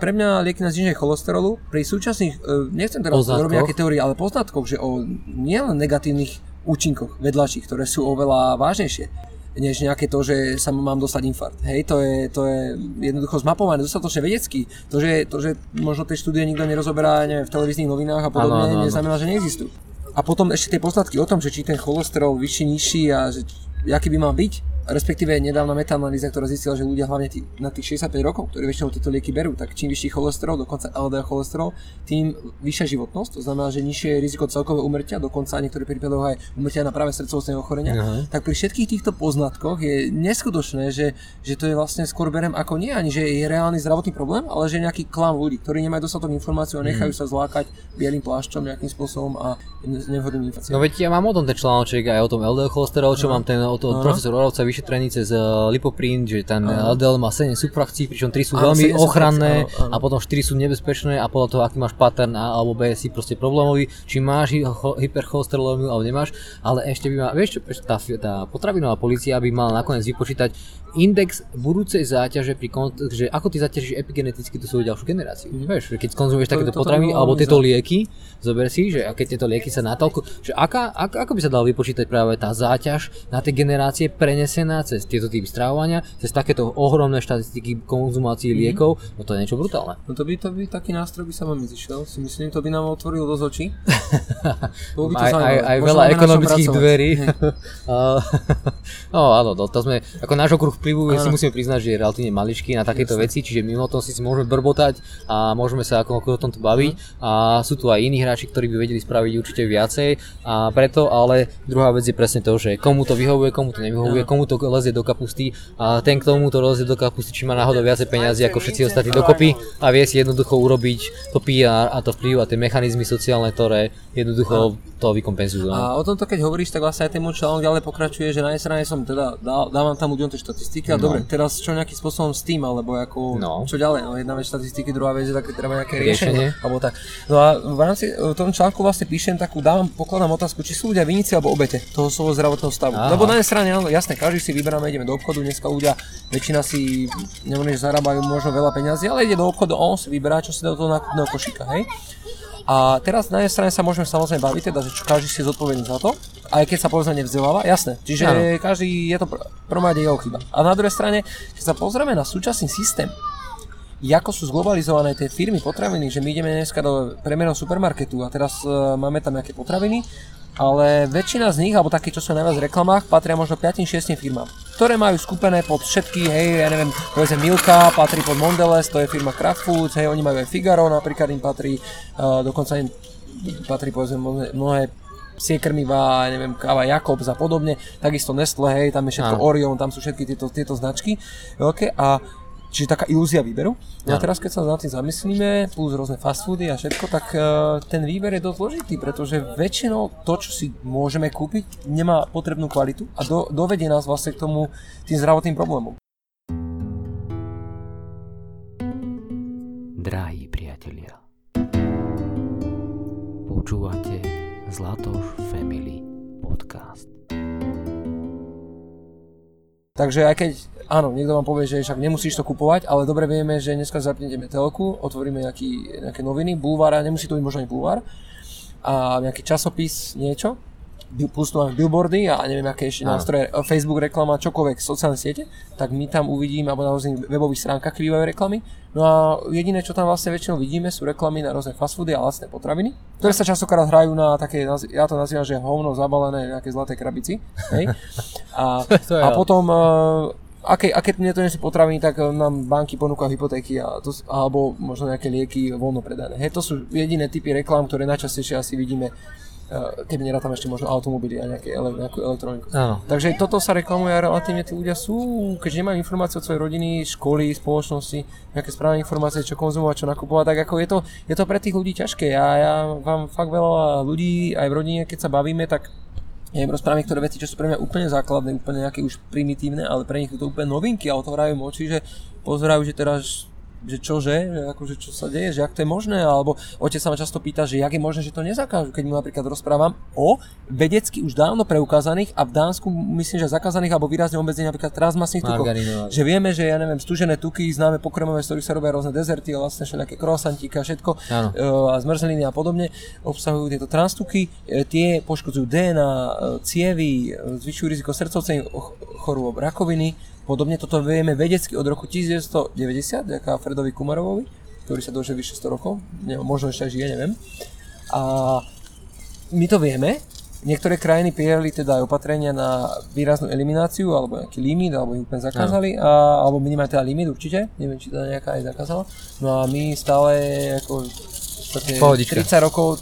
pre mňa lieky na zníženie cholesterolu pri súčasných, e, nechcem teraz robiť nejaké teórie, ale poznatkoch, že o nielen negatívnych účinkoch vedľajších, ktoré sú oveľa vážnejšie než nejaké to, že sa mám dostať infarkt. Hej, to je, to je jednoducho zmapované dostatočne vedecky. To, že, to, že možno tie štúdie nikto nerozoberá neviem, v televíznych novinách a podobne, áno, áno. neznamená, že neexistujú. A potom ešte tie poznatky o tom, že či ten cholesterol vyšší, nižší a že, aký by mal byť, respektíve nedávna metaanalýza, ktorá zistila, že ľudia hlavne tí, na tých 65 rokov, ktorí väčšinou tieto lieky berú, tak čím vyšší cholesterol, dokonca LDL cholesterol, tým vyššia životnosť, to znamená, že nižšie je riziko celkového umrtia, dokonca v niektorých prípadoch aj umrtia na práve srdcovostného ochorenia. Aha. Tak pri všetkých týchto poznatkoch je neskutočné, že, že to je vlastne skôr berem ako nie ani, že je reálny zdravotný problém, ale že nejaký klam ľudí, ktorí nemajú dostatok informácií a nechajú sa zlákať bielým plášťom nejakým spôsobom a nevhodným informáciám. No veď ja mám o tom ten článok aj o tom LDL cholesterol, čo mám ten od od Áno. profesor Oravca vyšetrený cez uh, lipoprín, že ten LDL má 7 subfrakcií, pričom 3 sú Áno, veľmi 7 subfrakcií, ochranné áno, áno. a potom 4 sú nebezpečné a podľa toho, aký máš pattern A alebo B si proste problémový, či máš hy- cho- hypercholesterolómiu alebo nemáš, ale ešte by ma, vieš čo, tá, tá potravinová policia by mala nakoniec vypočítať index budúcej záťaže pri kon- že ako ty zaťažíš epigeneticky tú svoju ďalšiu generáciu. Vieš, že keď konzumuješ To- takéto potraviny alebo tieto lieky, zober si, že a keď tieto lieky sa natoľko, že aká, ak, ako by sa dalo vypočítať práve tá záťaž na tie generácie prenesená cez tieto typy stravovania, cez takéto ohromné štatistiky konzumácií Mhm. liekov, no to je niečo brutálne. No to by, to by taký nástroj by sa vám zišiel, si myslím, to by nám otvorilo dosť očí. Bolo by to Aj, aj, aj veľa ekonomických dverí. No áno, no, to sme, ako náš okruh vplyvu si Áno. musíme priznať, že je relatívne maličký na takéto Jasne. veci, čiže mimo tom si si môžeme brbotať a môžeme sa ako, ako o tomto baviť a sú tu aj iní hráči, ktorí by vedeli spraviť určite viacej a preto, ale druhá vec je presne to, že komu to vyhovuje, komu to nevyhovuje, komu to lezie do kapusty a ten k tomu to lezie do kapusty, či má náhodou viacej peniazy ako všetci ostatní dokopy a vie si jednoducho urobiť to PR a to vplyv a tie mechanizmy sociálne, ktoré jednoducho to vykompenzujú. no. A o tomto keď hovoríš, tak vlastne aj ten môj článok ďalej pokračuje, že na jednej strane som teda dal, dávam tam ľuďom tie štatistiky, štatistiky, ale No. dobre, teraz čo nejakým spôsobom s tým, alebo ako, No. čo ďalej, no jedna vec štatistiky, druhá vec je také treba nejaké Riešenie. riešenie, alebo tak. No a v rámci v tom článku vlastne píšem takú, dávam, pokladám otázku, či sú ľudia viníci alebo obete toho svojho zdravotného stavu. Aha. Lebo na jednej strane, áno, jasné, každý si vyberáme, ideme do obchodu, dneska ľudia, väčšina si, neviem, že zarábajú možno veľa peňazí, ale ide do obchodu on si vyberá, čo si dá do toho nákupného košíka, hej. A teraz na jednej strane sa môžeme samozrejme baviť, teda, že čo každý si je zodpovedný za to, aj keď sa povedzme nevzdeláva, jasné. Čiže Áno. každý je to pr- prvom rade jeho chyba. A na druhej strane, keď sa pozrieme na súčasný systém, ako sú zglobalizované tie firmy potraviny, že my ideme dneska do priemerného supermarketu a teraz uh, máme tam nejaké potraviny, ale väčšina z nich, alebo také, čo sú najviac v reklamách, patria možno 5-6 firmám, ktoré majú skupené pod všetky, hej, ja neviem, povedzme Milka patrí pod Mondelez, to je firma Kraft Foods, hej, oni majú aj Figaro, napríklad im patrí, uh, dokonca im patrí povedzme mnohé, ja neviem, káva Jakobs a podobne, takisto Nestle, hej, tam je všetko Áno. Orion, tam sú všetky tieto, tieto značky veľké a čiže taká ilúzia výberu. No a teraz keď sa nad tým zamyslíme, plus rôzne fast foody a všetko, tak uh, ten výber je dosť zložitý, pretože väčšinou to, čo si môžeme kúpiť, nemá potrebnú kvalitu a do, dovedie nás vlastne k tomu tým zdravotným problémom. Drahí priatelia, počúvate Zlatoš Family Podcast. Takže aj keď, áno, niekto vám povie, že však nemusíš to kupovať, ale dobre vieme, že dneska zapnete telku, otvoríme nejaký, nejaké noviny, bulvár, a nemusí to byť možno ani bulvár, a nejaký časopis, niečo, tu máme billboardy a neviem aké ešte nástroje, e, Facebook reklama, čokoľvek, sociálne siete, tak my tam uvidíme, alebo na rôznych webových stránkach bývajú reklamy. No a jediné, čo tam vlastne väčšinou vidíme, sú reklamy na rôzne fast foody a vlastné potraviny, ktoré sa častokrát hrajú na také, ja to nazývam, že hovno zabalené v nejakej zlatej krabici. Hej? A, a potom uh, aké, aké nie to sú potraviny, tak eh, nám banky ponúkajú hypotéky a to, alebo možno nejaké lieky voľno predané. Hej, to sú jediné typy reklám, ktoré najčastejšie asi vidíme, uh, keď nerátame ešte možno automobily a nejaké, nejakú elektroniku. Áno. Takže toto sa reklamuje a relatívne tí ľudia sú, keďže nemajú informácie od svojej rodiny, školy, spoločnosti, nejaké správne informácie, čo konzumovať, čo nakupovať, tak ako je to, je to pre tých ľudí ťažké. Ja, ja vám fakt veľa ľudí aj v rodine, keď sa bavíme, tak ja im rozprávam niektoré veci, čo sú pre mňa úplne základné, úplne nejaké už primitívne, ale pre nich sú to úplne novinky a otvárajú im oči, že pozerajú, že teraz že čože, že akože čo sa deje, že ak to je možné, alebo otec sa ma často pýta, že jak je možné, že to nezakážu, keď mu napríklad rozprávam o vedecky už dávno preukázaných a v Dánsku myslím, že zakázaných alebo výrazne obmedzených napríklad transmasných tukov. Že vieme, že ja neviem, stužené tuky, známe pokrmové, z ktorých sa robia rôzne dezerty vlastne všelijaké croissantíka, všetko Áno. e, a zmrzliny a podobne, obsahujú tieto transtuky, e, tie poškodzujú DNA, e, cievy, zvyšujú riziko srdcovcej chorôb, rakoviny, podobne toto vieme vedecky od roku 1990, ďaká Fredovi Kumarovovi, ktorý sa dožil vyše 100 rokov, ne, možno ešte aj žije, neviem. A my to vieme, Niektoré krajiny prijali teda aj opatrenia na výraznú elimináciu alebo nejaký limit, alebo ich úplne zakázali, a, alebo minimálne teda limit určite, neviem či teda nejaká aj zakázala. No a my stále ako v podstate Pohodička. 30 rokov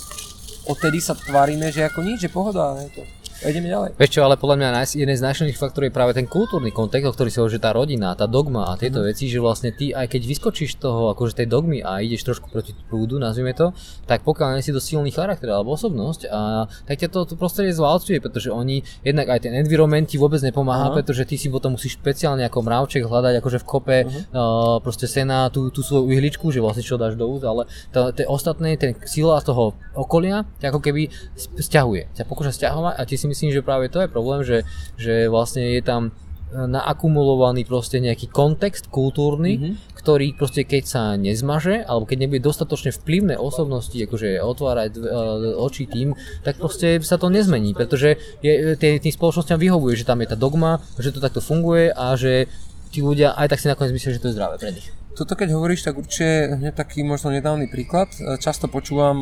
odtedy sa tvárime, že ako nič, že pohoda, je to. A ideme ďalej. Vieš čo, ale podľa mňa jeden z najsilnejších faktorov je práve ten kultúrny kontext, o ktorý sa hovorí, že tá rodina, tá dogma a tieto veci, že vlastne ty aj keď vyskočíš toho akože tej dogmy a ideš trošku proti prúdu, nazvime to, tak pokiaľ nie si dosť silný charakter alebo osobnosť, a, tak ťa to, to prostredie zvalcuje, pretože oni jednak aj ten environment ti vôbec nepomáha, Aha. pretože ty si potom musíš špeciálne ako mravček hľadať akože v kope uh, proste sena tú, tú svoju ihličku, že vlastne čo dáš do úst, ale to ostatné, ten sila toho okolia ako keby s- sťahuje, ťa pokúša sťahovať a ti si myslím, že práve to je problém, že, že vlastne je tam e, naakumulovaný proste nejaký kontext kultúrny, Mhm. ktorý proste keď sa nezmaže, alebo keď nebude dostatočne vplyvné osobnosti, akože otvárať e, oči tým, tak proste sa to nezmení, pretože je, tým, tým spoločnosťam vyhovuje, že tam je tá dogma, že to takto funguje a že tí ľudia aj tak si nakoniec myslia, že to je zdravé pre nich. Toto keď hovoríš, tak určite hneď taký možno nedávny príklad. E, Často počúvam,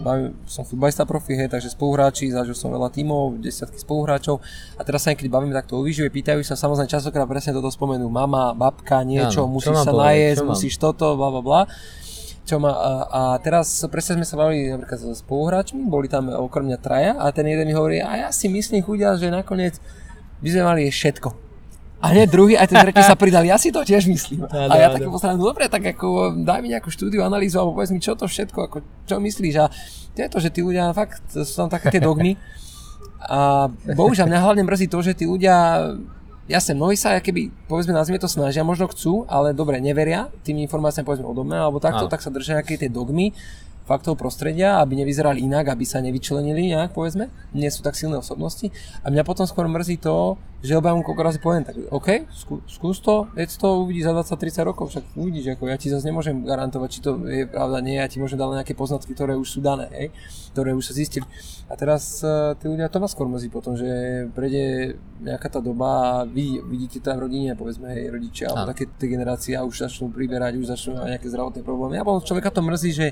bavím- som futbalista profi, hej, takže spoluhráči, zažil som veľa tímov, desiatky spoluhráčov a teraz sa niekedy bavíme takto o výžive, pýtajú sa samozrejme častokrát presne toto spomenú, mama, babka, niečo, Áno, musíš sa povedať, najesť, musíš toto, bla bla bla. Čo ma, a, a teraz presne sme sa bavili napríklad so spoluhráčmi, boli tam okrem mňa traja a ten jeden mi hovorí, a ja si myslím chudia, že nakoniec by sme mali všetko. A hneď druhý, aj ten tretí sa pridal, ja si to tiež myslím. Áno, A ja áno. tak pozerám, no dobre, tak ako daj mi nejakú štúdiu, analýzu, alebo povedz mi, čo to všetko, ako, čo myslíš. A to je to, že tí ľudia, fakt, sú tam také tie dogmy. A bohužiaľ, mňa hlavne mrzí to, že tí ľudia jasne, mnohí sa, keby, povedzme, nazvime to snažia, možno chcú, ale dobre, neveria tým informáciám, povedzme, odo mňa, alebo takto, Áno. tak sa držia nejaké tie dogmy faktov prostredia, aby nevyzerali inak, aby sa nevyčlenili nejak, povedzme. Nie sú tak silné osobnosti. A mňa potom skôr mrzí to, že obávam koľko razy poviem, tak OK, skú, skús to, veď to uvidí za 20-30 rokov, však uvidíš, ako ja ti zase nemôžem garantovať, či to je pravda, nie, ja ti môžem dať nejaké poznatky, ktoré už sú dané, hej, ktoré už sa zistili. A teraz uh, tí ľudia, to skôr mrzí potom, že prejde nejaká tá doba a vidí, vidíte tam v rodine, povedzme, hej, rodičia, alebo také tie generácie a už začnú priberať, už začnú mať nejaké zdravotné problémy. A potom človeka to mrzí, že,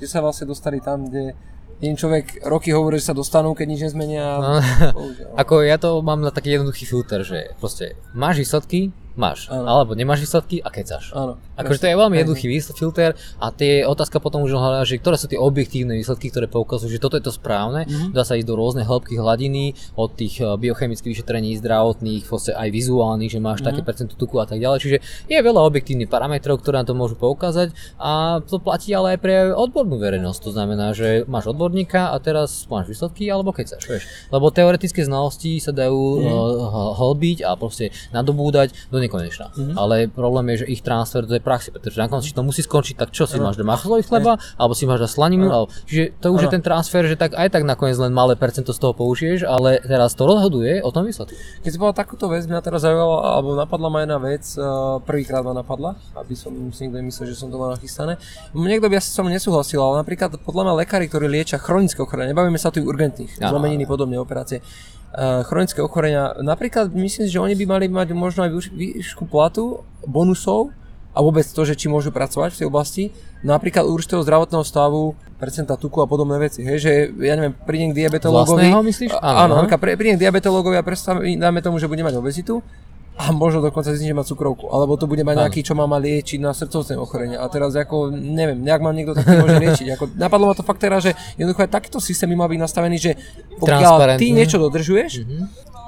že sa vlastne dostali tam, kde jeden človek roky hovorí, že sa dostanú, keď nič nezmenia. No. Bohužiaľ. Ako ja to mám na taký jednoduchý filter, že proste máš výsledky, máš, Áno. alebo nemáš výsledky a kecáš. Áno. Akože to je veľmi jednoduchý filter a tie otázka potom už hľadá, že ktoré sú tie objektívne výsledky, ktoré poukazujú, že toto je to správne, Mhm. dá sa ísť do rôzne hĺbky hladiny, od tých eh, biochemických vyšetrení, zdravotných, vlastne aj vizuálnych, že máš Mhm. také percento tuku a tak ďalej, čiže je veľa objektívnych parametrov, ktoré na to môžu poukázať a to platí ale aj pre odbornú verejnosť, to znamená, že máš odborníka a teraz máš výsledky alebo kecáš, vieš. Lebo teoretické znalosti sa dajú Mhm. mm. hlbiť a proste nadobúdať do nekonečna. Mhm. Ale problém je, že ich transfer do tej praxe, pretože nakoniec to musí skončiť, tak čo si máš do machloj chleba, alebo si máš dať slaninu, alebo, čiže to už je Áno. ten transfer, že tak aj tak nakoniec len malé percento z toho použiješ, ale teraz to rozhoduje o tom výsledku. Keď si povedal takúto vec, mňa teraz zaujímala, alebo napadla ma jedna vec, uh, prvýkrát ma napadla, aby som si niekto myslel, že som to mal nachystané. Niekto by asi som nesúhlasil, ale napríklad podľa mňa lekári, ktorí liečia chronické ochorenia, nebavíme sa tu urgentných, zlomeniny, podobné operácie, chronické ochorenia, napríklad myslím, že oni by mali mať možno aj výš- výšku platu, bonusov, a vôbec to, že či môžu pracovať v tej oblasti, napríklad určitého zdravotného stavu, percenta tuku a podobné veci, hej, že ja neviem, prídem k diabetológovi. Vlastného myslíš? Áno, Áno, prídem k diabetológovi a dáme tomu, že bude mať obezitu a možno dokonca zistím, že má cukrovku, alebo to bude mať nejaký, čo má liečiť na srdcovné ochorenia. A teraz ako, neviem, nejak ma niekto taký môže liečiť. Ako, napadlo ma to fakt teraz, že jednoducho aj takýto systém by mal byť nastavený, že pokiaľ ty niečo dodržuješ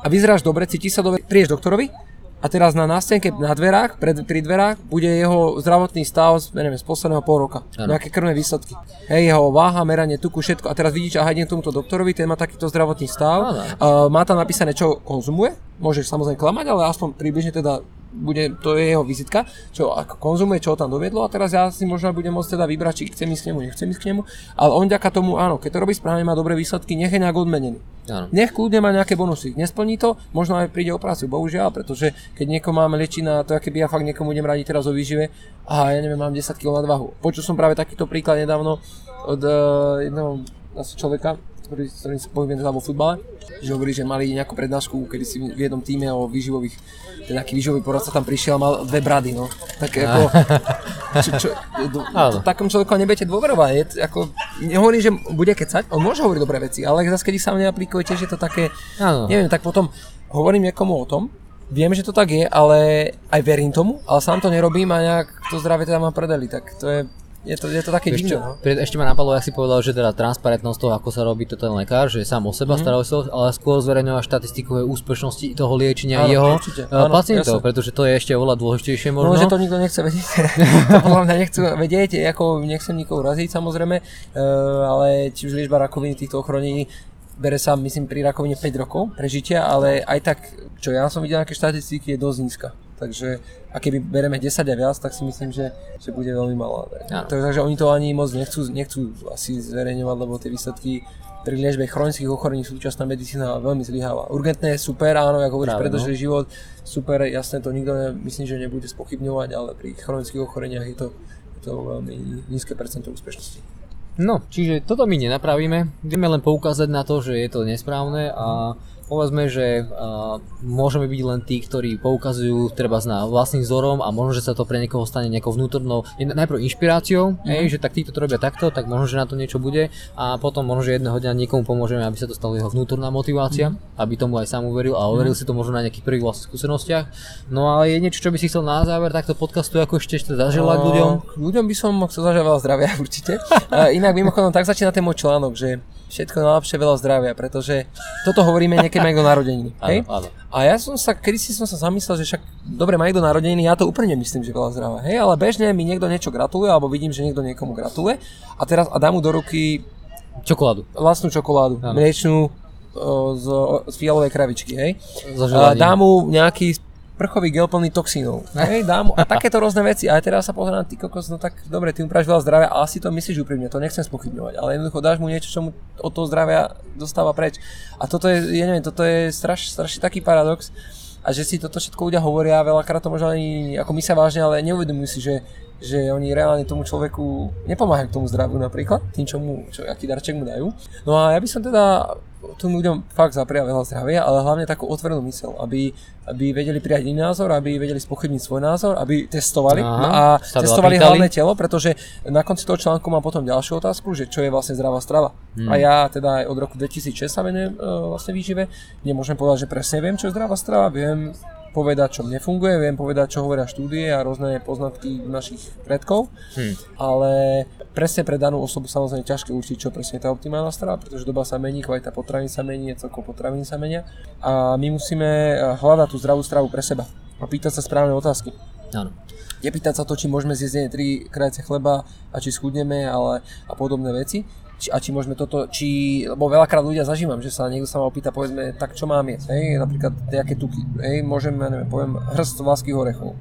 a vyzeráš dobre, cítiš sa dobre, prídeš doktorovi a teraz na nástenke na dverách, pred, pri dverách, bude jeho zdravotný stav z, neviem, z posledného pol roka. Áno. Nejaké krvné výsledky. Hej, jeho váha, meranie tuku, všetko. A teraz vidíš, aha, idem k tomuto doktorovi, ten má takýto zdravotný stav. Uh, má tam napísané, čo konzumuje. Môžeš samozrejme klamať, ale aspoň približne teda bude, to je jeho vizitka, čo ako konzumuje, čo ho tam doviedlo a teraz ja si možno budem môcť teda vybrať, či chcem ísť k nemu, nechcem ísť k nemu, ale on ďaká tomu, áno, keď to robí správne, má dobré výsledky, nech je nejak odmenený. Áno. Nech kľudne má nejaké bonusy. Nesplní to, možno aj príde operáciu, bohužiaľ, pretože keď niekoho máme liečiť na to, aké by ja fakt niekomu budem radiť teraz o výžive, a ja neviem, mám 10 kg nadvahu. Počul som práve takýto príklad nedávno od uh, jedného asi človeka, ktorý, s ktorým sa pohybujem teda vo futbale, že hovorí, že mali nejakú prednášku, kedy si v jednom týme o výživových, ten nejaký výživový poradca tam prišiel a mal dve brady, no. Tak ako, čo, čo, do, to, takom človeku nebudete dôverovať, je, ako, nehovorím, že bude kecať, on môže hovoriť dobré veci, ale zase keď ich sám neaplikuje, tiež je to také, Áno. neviem, tak potom hovorím niekomu o tom, viem, že to tak je, ale aj verím tomu, ale sám to nerobím a nejak to zdravie teda mám predeli, tak to je, je to, je to také divné, no. ešte ma napadlo, ak si povedal, že teda transparentnosť toho, ako sa robí to ten lekár, že je sám o seba Mhm. seba, ale skôr zverejňovať štatistiku úspešnosti toho liečenia Áno, jeho určite. eh, Áno, pacientov, jasne. pretože to je ešte oveľa dôležitejšie No, možno. že to nikto nechce vedieť. to podľa mňa nechcú vedieť, ako nechcem nikoho raziť samozrejme, eh, ale či už liečba rakoviny týchto ochorení bere sa, myslím, pri rakovine 5 rokov prežitia, ale aj tak, čo ja som videl nejaké štatistiky, je dosť nízka. Takže a keby bereme 10 a viac, tak si myslím, že, že bude veľmi malá. Áno. Takže oni to ani moc nechcú, nechcú asi zverejňovať, lebo tie výsledky pri liečbe chronických ochorení súčasná medicína veľmi zlyháva. Urgentné super, áno, ako hovoríš, Práve, no. život, super, jasné, to nikto ne, myslím, že nebude spochybňovať, ale pri chronických ochoreniach je to, je to veľmi nízke percento úspešnosti. No, čiže toto my nenapravíme, vieme len poukázať na to, že je to nesprávne a povedzme, že uh, môžeme byť len tí, ktorí poukazujú treba na vlastným vzorom a možno, že sa to pre niekoho stane nejakou vnútornou, najprv inšpiráciou, mm. hej, že tak títo to robia takto, tak možno, že na to niečo bude a potom možno, že jedného dňa niekomu pomôžeme, aby sa to stalo jeho vnútorná motivácia, mm. aby tomu aj sám uveril a overil mm. si to možno na nejakých prvých vlastných skúsenostiach. No ale je niečo, čo by si chcel na záver takto podcastu ako ešte teda zaželať ľuďom? Ľuďom by som chcel veľa zdravia určite. Uh, inak mimochodom, tak začína ten môj článok, že všetko najlepšie, veľa zdravia, pretože toto hovoríme niekedy aj do narodeniny. Hej? Áno, áno. A ja som sa, kedy si som sa zamyslel, že však dobre, má niekto narodeniny, ja to úplne myslím, že veľa zdravia. Hej, ale bežne mi niekto niečo gratuluje, alebo vidím, že niekto niekomu gratuluje a teraz a dá mu do ruky Čokoládu. vlastnú čokoládu, Áno. mliečnú o, z, z fialovej kravičky, hej. A dá mu nejaký prchový gel plný toxínov. Hej, dám a takéto rôzne veci. A teraz sa pozerám, ty kokos, no tak dobre, ty mu práš veľa zdravia a asi to myslíš úprimne, to nechcem spochybňovať, ale jednoducho dáš mu niečo, čo mu od toho zdravia dostáva preč. A toto je, ja neviem, toto je straš, strašne taký paradox, a že si toto všetko ľudia hovoria, veľakrát to možno ani ako my sa vážne, ale neuvedomujú si, že, že oni reálne tomu človeku nepomáhajú k tomu zdraviu napríklad, tým, čo mu, čo, aký darček mu dajú. No a ja by som teda tým ľuďom fakt zapria veľa zdravia, ale hlavne takú otvorenú mysel, aby, aby vedeli prijať iný názor, aby vedeli spochybniť svoj názor, aby testovali Aha, a testovali hlavné telo, pretože na konci toho článku mám potom ďalšiu otázku, že čo je vlastne zdravá strava. Hmm. A ja teda aj od roku 2006 sa venujem uh, vlastne výžive, nemôžem povedať, že presne viem, čo je zdravá strava, viem povedať, čo mne funguje, viem povedať, čo hovoria štúdie a rôzne poznatky našich predkov, hmm. ale presne pre danú osobu samozrejme ťažké určiť, čo presne je tá optimálna strava, pretože doba sa mení, kvalita potravín sa mení, celkovo potravín sa menia a my musíme eh, hľadať tú zdravú stravu pre seba a pýtať sa správne otázky. Áno. Nepýtať sa to, či môžeme zjesť tri krajce chleba a či schudneme ale, a podobné veci, či, a či môžeme toto, či, lebo veľakrát ľudia zažívam, že sa niekto sa ma opýta, povedzme, tak čo mám jesť, hej, napríklad nejaké tuky, hej, môžem, ja neviem, poviem, hrst vláských orechov.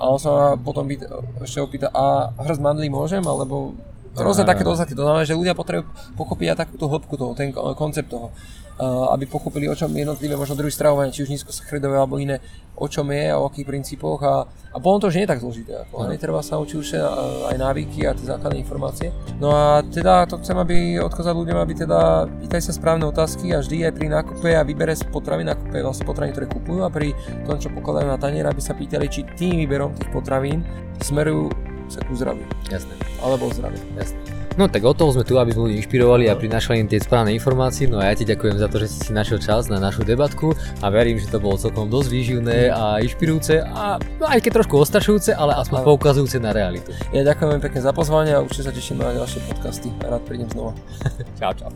A on sa ma potom byt, ešte opýta, a hrst mandlí môžem, alebo rôzne takéto otázky. To znamená, že ľudia potrebujú pochopiť aj takúto hĺbku toho, ten koncept toho. Uh, aby pochopili, o čom jednotlivé možno druhý stravovanie, či už nízkosachridové alebo iné, o čom je a o akých princípoch a, a potom to už nie je tak zložité. Ako, no. Treba sa učiť už uh, aj návyky a tie základné informácie. No a teda to chcem, aby odkázať ľuďom, aby teda pýtaj sa správne otázky a vždy aj pri nákupe a vybere z potravín, nákupe vlastne potraviny, ktoré kupujú a pri tom, čo pokladajú na tanier, aby sa pýtali, či tým výberom tých potravín smerujú sa ku zdraviu. Jasné. Alebo zdraviu. Jasné. No tak o toho sme tu, aby sme ľudí inšpirovali a prinášali im tie správne informácie. No a ja ti ďakujem za to, že si našiel čas na našu debatku a verím, že to bolo celkom dosť výživné a inšpirujúce a no, aj keď trošku ostrašujúce, ale aspoň ale... poukazujúce na realitu. Ja ďakujem pekne za pozvanie a určite sa teším na ďalšie podcasty. Rád prídem znova. čau, čau.